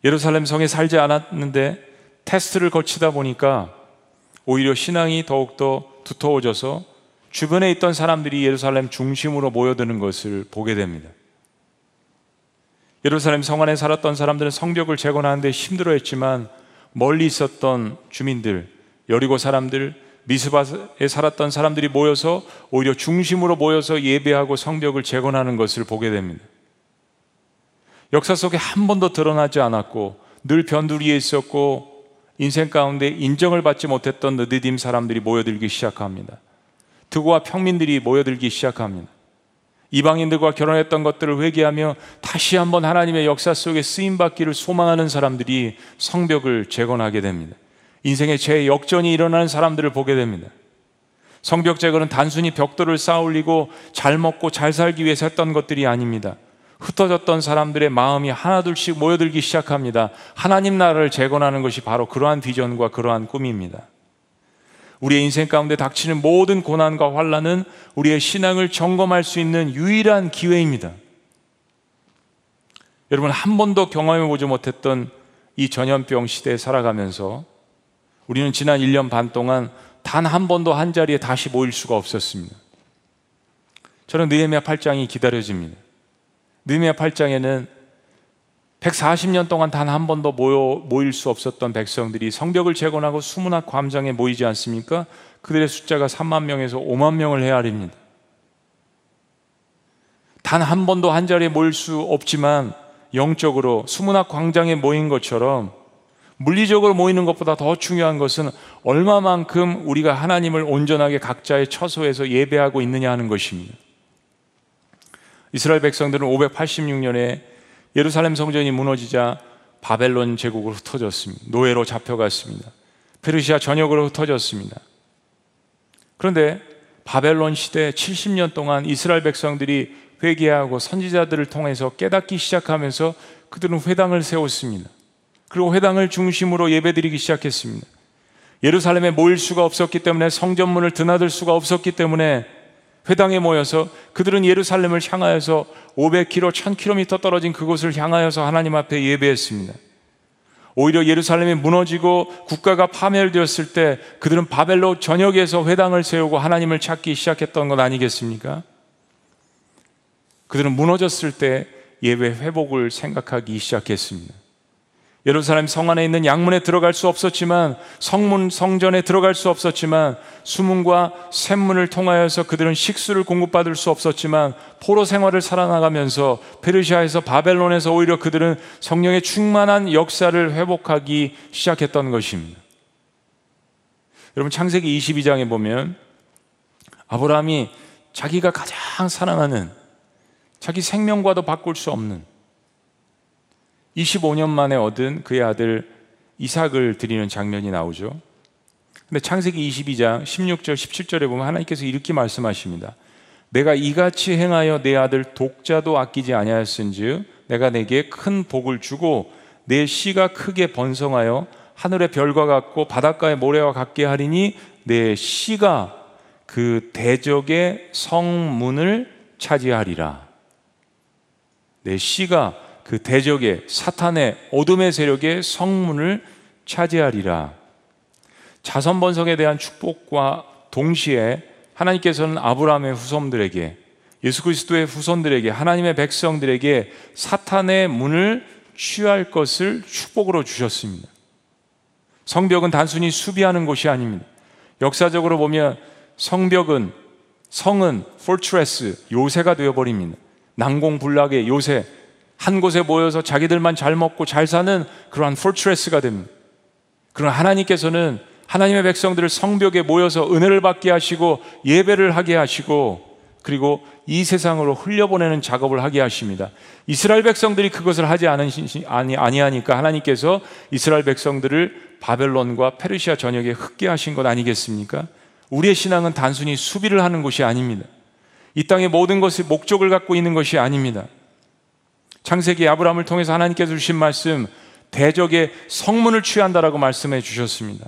예루살렘 성에 살지 않았는데 테스트를 거치다 보니까 오히려 신앙이 더욱더 두터워져서 주변에 있던 사람들이 예루살렘 중심으로 모여드는 것을 보게 됩니다. 예루살렘 성 안에 살았던 사람들은 성벽을 재건하는데 힘들어했지만 멀리 있었던 주민들, 여리고 사람들, 미스바에 살았던 사람들이 모여서 오히려 중심으로 모여서 예배하고 성벽을 재건하는 것을 보게 됩니다. 역사 속에 한 번도 드러나지 않았고 늘 변두리에 있었고 인생 가운데 인정을 받지 못했던 느디딤 사람들이 모여들기 시작합니다. 드고와 평민들이 모여들기 시작합니다. 이방인들과 결혼했던 것들을 회개하며 다시 한번 하나님의 역사 속에 쓰임 받기를 소망하는 사람들이 성벽을 재건하게 됩니다. 인생의 재역전이 일어나는 사람들을 보게 됩니다. 성벽 재건은 단순히 벽돌을 쌓아 올리고 잘 먹고 잘 살기 위해서 했던 것들이 아닙니다. 흩어졌던 사람들의 마음이 하나둘씩 모여들기 시작합니다. 하나님 나라를 재건하는 것이 바로 그러한 비전과 그러한 꿈입니다. 우리의 인생 가운데 닥치는 모든 고난과 환란은 우리의 신앙을 점검할 수 있는 유일한 기회입니다. 여러분 한 번도 경험해 보지 못했던 이 전염병 시대에 살아가면서 우리는 지난 1년 반 동안 단 한 번도 한 자리에 다시 모일 수가 없었습니다. 저는 느헤미야 8장이 기다려집니다. 느헤미야 8장에는 140년 동안 단 한 번도 모여, 모일 수 없었던 백성들이 성벽을 재건하고 수문학 광장에 모이지 않습니까? 그들의 숫자가 3만 명에서 5만 명을 헤아립니다. 단 한 번도 한 자리에 모일 수 없지만 영적으로 수문학 광장에 모인 것처럼 물리적으로 모이는 것보다 더 중요한 것은 얼마만큼 우리가 하나님을 온전하게 각자의 처소에서 예배하고 있느냐 하는 것입니다. 이스라엘 백성들은 586년에 예루살렘 성전이 무너지자 바벨론 제국으로 흩어졌습니다. 노예로 잡혀갔습니다. 페르시아 전역으로 흩어졌습니다. 그런데 바벨론 시대 70년 동안 이스라엘 백성들이 회개하고 선지자들을 통해서 깨닫기 시작하면서 그들은 회당을 세웠습니다. 그리고 회당을 중심으로 예배드리기 시작했습니다. 예루살렘에 모일 수가 없었기 때문에 성전문을 드나들 수가 없었기 때문에 회당에 모여서 그들은 예루살렘을 향하여서 500km, 1000km 떨어진 그곳을 향하여서 하나님 앞에 예배했습니다. 오히려 예루살렘이 무너지고 국가가 파멸되었을 때 그들은 바벨로 전역에서 회당을 세우고 하나님을 찾기 시작했던 것 아니겠습니까? 그들은 무너졌을 때 예배 회복을 생각하기 시작했습니다. 예루살렘 성 안에 있는 양문에 들어갈 수 없었지만 성문 성전에 들어갈 수 없었지만 수문과 샘문을 통하여서 그들은 식수를 공급받을 수 없었지만 포로 생활을 살아나가면서 페르시아에서 바벨론에서 오히려 그들은 성령의 충만한 역사를 회복하기 시작했던 것입니다. 여러분 창세기 22장에 보면 아브라함이 자기가 가장 사랑하는 자기 생명과도 바꿀 수 없는 25년 만에 얻은 그의 아들 이삭을 드리는 장면이 나오죠. 근데 창세기 22장 16절 17절에 보면 하나님께서 이렇게 말씀하십니다. 내가 이같이 행하여 내 아들 독자도 아끼지 아니하였은즉 내가 내게 큰 복을 주고 내 씨가 크게 번성하여 하늘의 별과 같고 바닷가의 모래와 같게 하리니 내 씨가 그 대적의 성문을 차지하리라. 내 씨가 그 대적의 사탄의 어둠의 세력의 성문을 차지하리라. 자선 번성에 대한 축복과 동시에 하나님께서는 아브라함의 후손들에게 예수 그리스도의 후손들에게 하나님의 백성들에게 사탄의 문을 취할 것을 축복으로 주셨습니다. 성벽은 단순히 수비하는 곳이 아닙니다. 역사적으로 보면 성벽은 성은 fortress 요새가 되어 버립니다. 난공불락의 요새 한 곳에 모여서 자기들만 잘 먹고 잘 사는 그러한 포트레스가 됩니다. 그러나 하나님께서는 하나님의 백성들을 성벽에 모여서 은혜를 받게 하시고 예배를 하게 하시고 그리고 이 세상으로 흘려보내는 작업을 하게 하십니다. 이스라엘 백성들이 그것을 하지 아니하니까 하나님께서 이스라엘 백성들을 바벨론과 페르시아 전역에 흩게 하신 것 아니겠습니까? 우리의 신앙은 단순히 수비를 하는 것이 아닙니다. 이 땅의 모든 것이 목적을 갖고 있는 것이 아닙니다. 창세기 아브라함을 통해서 하나님께서 주신 말씀 대적의 성문을 취한다라고 말씀해 주셨습니다.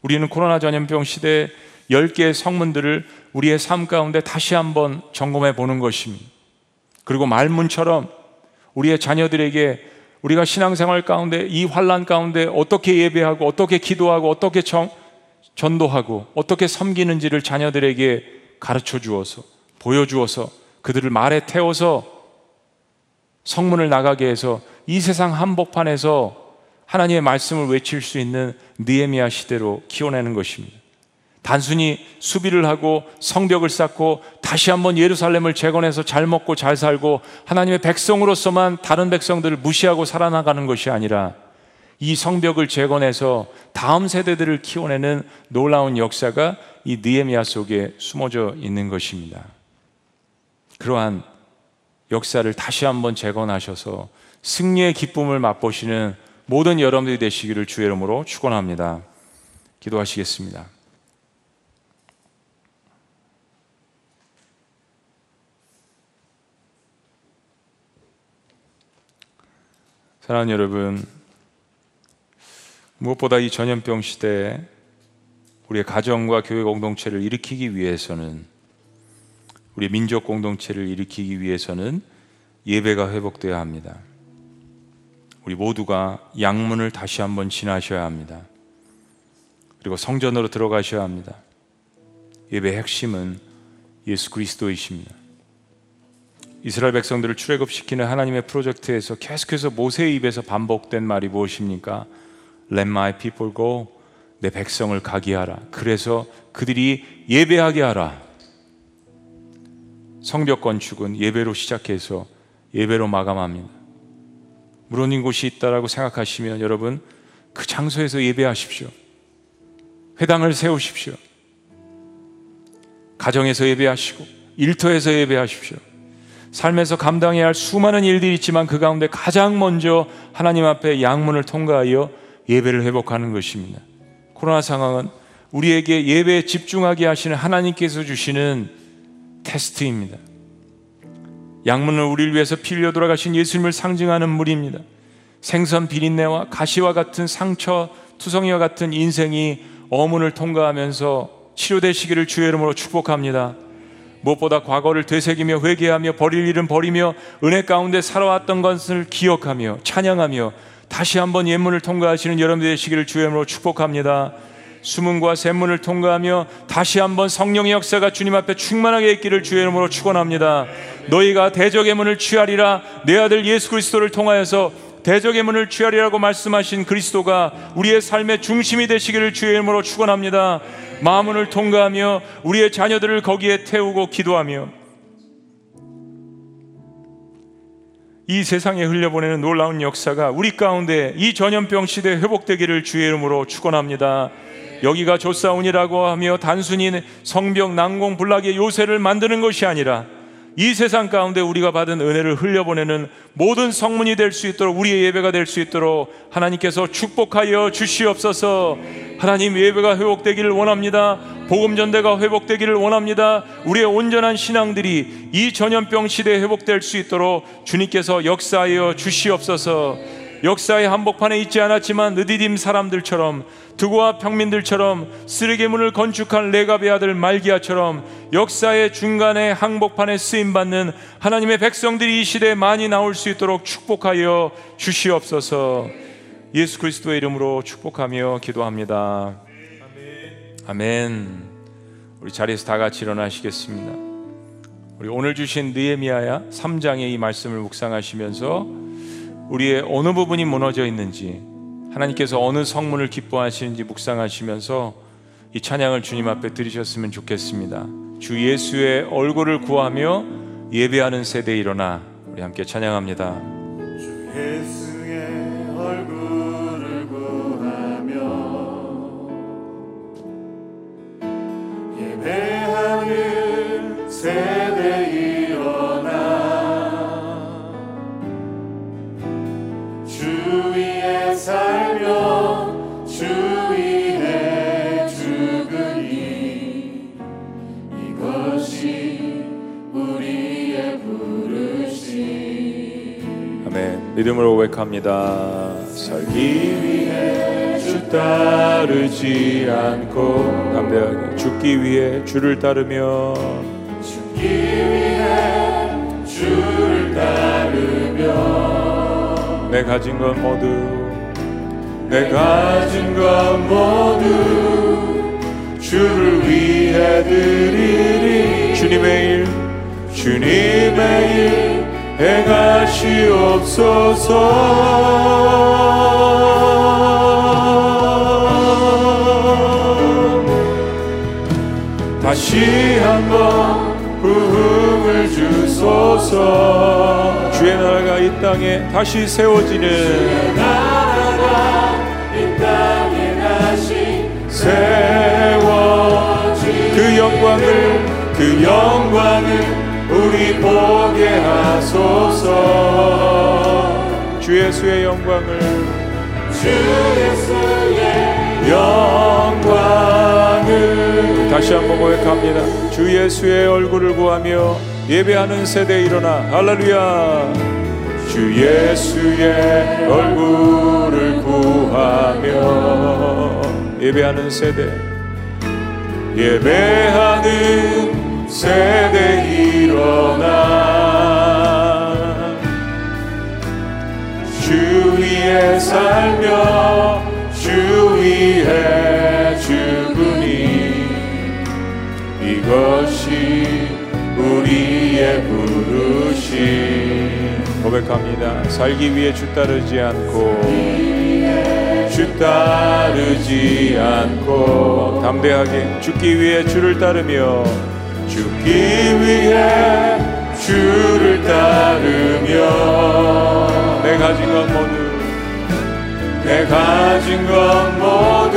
우리는 코로나 전염병 시대에 10개의 성문들을 우리의 삶 가운데 다시 한번 점검해 보는 것입니다. 그리고 말문처럼 우리의 자녀들에게 우리가 신앙생활 가운데 이 환란 가운데 어떻게 예배하고 어떻게 기도하고 어떻게 정, 전도하고 어떻게 섬기는지를 자녀들에게 가르쳐 주어서 보여주어서 그들을 말에 태워서 성문을 나가게 해서 이 세상 한복판에서 하나님의 말씀을 외칠 수 있는 느에미아 시대로 키워내는 것입니다. 단순히 수비를 하고 성벽을 쌓고 다시 한번 예루살렘을 재건해서 잘 먹고 잘 살고 하나님의 백성으로서만 다른 백성들을 무시하고 살아나가는 것이 아니라 이 성벽을 재건해서 다음 세대들을 키워내는 놀라운 역사가 이 느헤미야 속에 숨어져 있는 것입니다. 그러한 역사를 다시 한번 재건하셔서 승리의 기쁨을 맛보시는 모든 여러분들이 되시기를 주의 이름으로 축원합니다. 기도하시겠습니다. 사랑하는 여러분, 무엇보다 이 전염병 시대에 우리의 가정과 교회 공동체를 일으키기 위해서는 우리 민족 공동체를 일으키기 위해서는 예배가 회복되어야 합니다. 우리 모두가 양문을 다시 한번 지나셔야 합니다. 그리고 성전으로 들어가셔야 합니다. 예배 핵심은 예수 그리스도이십니다. 이스라엘 백성들을 출애굽시키는 하나님의 프로젝트에서 계속해서 모세의 입에서 반복된 말이 무엇입니까? Let my people go. 내 백성을 가게 하라. 그래서 그들이 예배하게 하라. 성벽 건축은 예배로 시작해서 예배로 마감합니다. 무너진 곳이 있다라고 생각하시면 여러분 그 장소에서 예배하십시오. 회당을 세우십시오. 가정에서 예배하시고 일터에서 예배하십시오. 삶에서 감당해야 할 수많은 일들이 있지만 그 가운데 가장 먼저 하나님 앞에 양문을 통과하여 예배를 회복하는 것입니다. 코로나 상황은 우리에게 예배에 집중하게 하시는 하나님께서 주시는 테스트입니다. 양문은 우리를 위해서 피 흘려 돌아가신 예수님을 상징하는 물입니다. 생선 비린내와 가시와 같은 상처, 투성이와 같은 인생이 어문을 통과하면서 치료되시기를 주의 이름으로 축복합니다. 무엇보다 과거를 되새기며 회개하며 버릴 일은 버리며 은혜 가운데 살아왔던 것을 기억하며 찬양하며 다시 한번 예문을 통과하시는 여러분들 되시기를 주의 이름으로 축복합니다. 수문과 샘문을 통과하며 다시 한번 성령의 역사가 주님 앞에 충만하게 있기를 주의 이름으로 축원합니다. 너희가 대적의 문을 취하리라 내 아들 예수 그리스도를 통하여서 대적의 문을 취하리라고 말씀하신 그리스도가 우리의 삶의 중심이 되시기를 주의 이름으로 축원합니다. 마음을 통과하며 우리의 자녀들을 거기에 태우고 기도하며 이 세상에 흘려보내는 놀라운 역사가 우리 가운데 이 전염병 시대 회복되기를 주의 이름으로 축원합니다. 여기가 조사운이라고 하며 단순히 성벽 난공 불락의 요새를 만드는 것이 아니라 이 세상 가운데 우리가 받은 은혜를 흘려보내는 모든 성문이 될 수 있도록 우리의 예배가 될 수 있도록 하나님께서 축복하여 주시옵소서 하나님 예배가 회복되기를 원합니다. 복음 전대가 회복되기를 원합니다. 우리의 온전한 신앙들이 이 전염병 시대에 회복될 수 있도록 주님께서 역사하여 주시옵소서 역사의 한복판에 있지 않았지만 느디딤 사람들처럼 두고와 평민들처럼 쓰레기문을 건축한 레갑의 아들 말기야처럼 역사의 중간에 항복판에 쓰임 받는 하나님의 백성들이 이 시대에 많이 나올 수 있도록 축복하여 주시옵소서. 예수 그리스도의 이름으로 축복하며 기도합니다. 아멘. 우리 자리에서 다 같이 일어나시겠습니다. 우리 오늘 주신 느헤미야야 3장의 이 말씀을 묵상하시면서 우리의 어느 부분이 무너져 있는지 하나님께서 어느 성문을 기뻐하시는지 묵상하시면서 이 찬양을 주님 앞에 드리셨으면 좋겠습니다. 주 예수의 얼굴을 구하며 예배하는 세대에 일어나 우리 함께 찬양합니다. 고백합니다. 살기 위해 주 따르지 않고 담대하게 죽기 위해 주를 따르며 죽기 위해 주를 따르며 내 가진 것 모두 내 가진 것 모두 주를 위해 드리리. 주님의 일 주님의 일 행하시옵소서. 다시 한번 부흥을 주소서. 주의 나라가 이 땅에 다시 세워지는 나라가 이 땅에 다시 세워지 그 영광을 그 영광을 우리 보게 하소서 주 예수의 영광을 주 예수의 영광을 다시 한번 고백합니다. 주 예수의 얼굴을 구하며 예배하는 세대 일어나 할렐루야. 주 예수의 얼굴을 구하며 예배하는 세대 예배하는 세대 일어나 주 위에 살며 주 위에 죽으니 이것이 우리의 부르심 고백합니다. 살기 위해 주 따르지 않고 주 따르지 않고 담대하게 죽기 위해 주를 따르며 죽기 위해 주를 따르며 내 가진 것 모두 내 가진 것 모두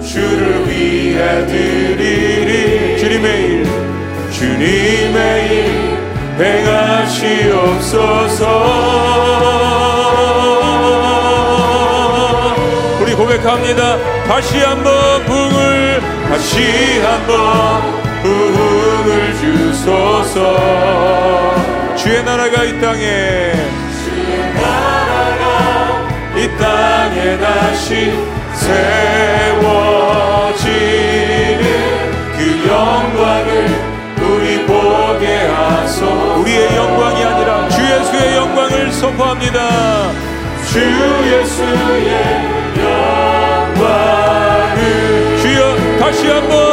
주를 위해 드리리 주님의 일 주님의 일 행하시옵소서 우리 고백합니다. 다시 한번 붕을 다시 한번 부흥을 주소서. 주의 나라가 이 땅에. 주의 나라가 이 땅에 다시 세워지는 그 영광을 우리 보게 하소서 우리의 영광이 아니라 주 예수의 영광을 선포합니다. 주 예수의 영광을 주여 다시 한번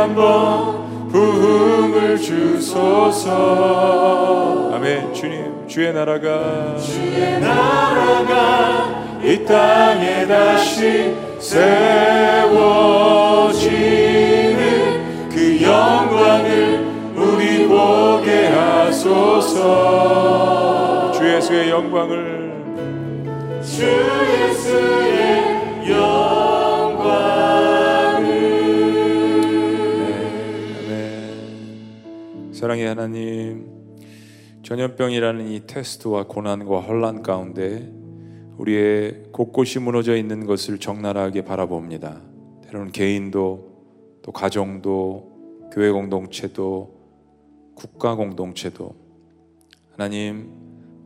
한번 부흥을 주소서. 아멘. 주님 주의 나라가 주의 나라가 이 땅에 다시 세워지는 그 영광을 우리 보게 하소서. 주 예수의 영광을 사랑의 하나님, 전염병이라는 이 테스트와 고난과 혼란 가운데 우리의 곳곳이 무너져 있는 것을 적나라하게 바라봅니다. 때로는 개인도 또 가정도 교회 공동체도 국가 공동체도 하나님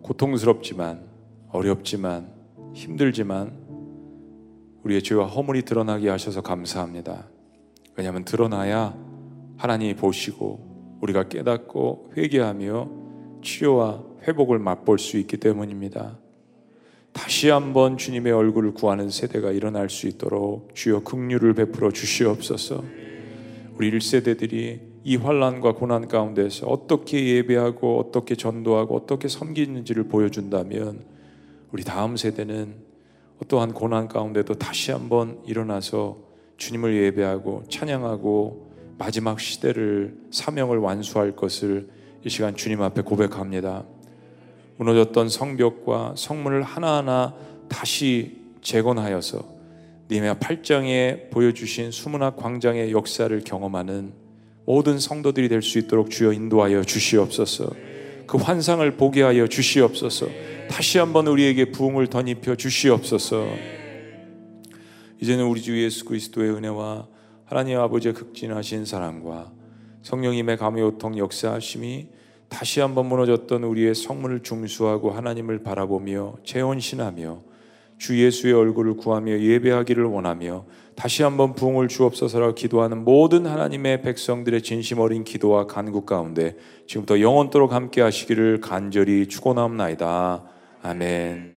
고통스럽지만 어렵지만 힘들지만 우리의 죄와 허물이 드러나게 하셔서 감사합니다. 왜냐하면 드러나야 하나님이 보시고 우리가 깨닫고 회개하며 치료와 회복을 맛볼 수 있기 때문입니다. 다시 한번 주님의 얼굴을 구하는 세대가 일어날 수 있도록 주여 긍휼을 베풀어 주시옵소서. 우리 1세대들이 이 환란과 고난 가운데서 어떻게 예배하고 어떻게 전도하고 어떻게 섬기는지를 보여준다면 우리 다음 세대는 어떠한 고난 가운데도 다시 한번 일어나서 주님을 예배하고 찬양하고 마지막 시대를 사명을 완수할 것을 이 시간 주님 앞에 고백합니다. 무너졌던 성벽과 성문을 하나하나 다시 재건하여서 니메아 8장에 보여주신 수문학 광장의 역사를 경험하는 모든 성도들이 될 수 있도록 주여 인도하여 주시옵소서. 그 환상을 보게 하여 주시옵소서. 다시 한번 우리에게 부흥을 덧입혀 주시옵소서. 이제는 우리 주 예수 그리스도의 은혜와 하나님 아버지의 극진하신 사랑과 성령님의 감회오통 역사하심이 다시 한번 무너졌던 우리의 성문을 중수하고 하나님을 바라보며 재혼신하며 주 예수의 얼굴을 구하며 예배하기를 원하며 다시 한번 부흥을 주옵소서라 기도하는 모든 하나님의 백성들의 진심 어린 기도와 간구 가운데 지금부터 영원토록 함께 하시기를 간절히 축원합나이다. 아멘.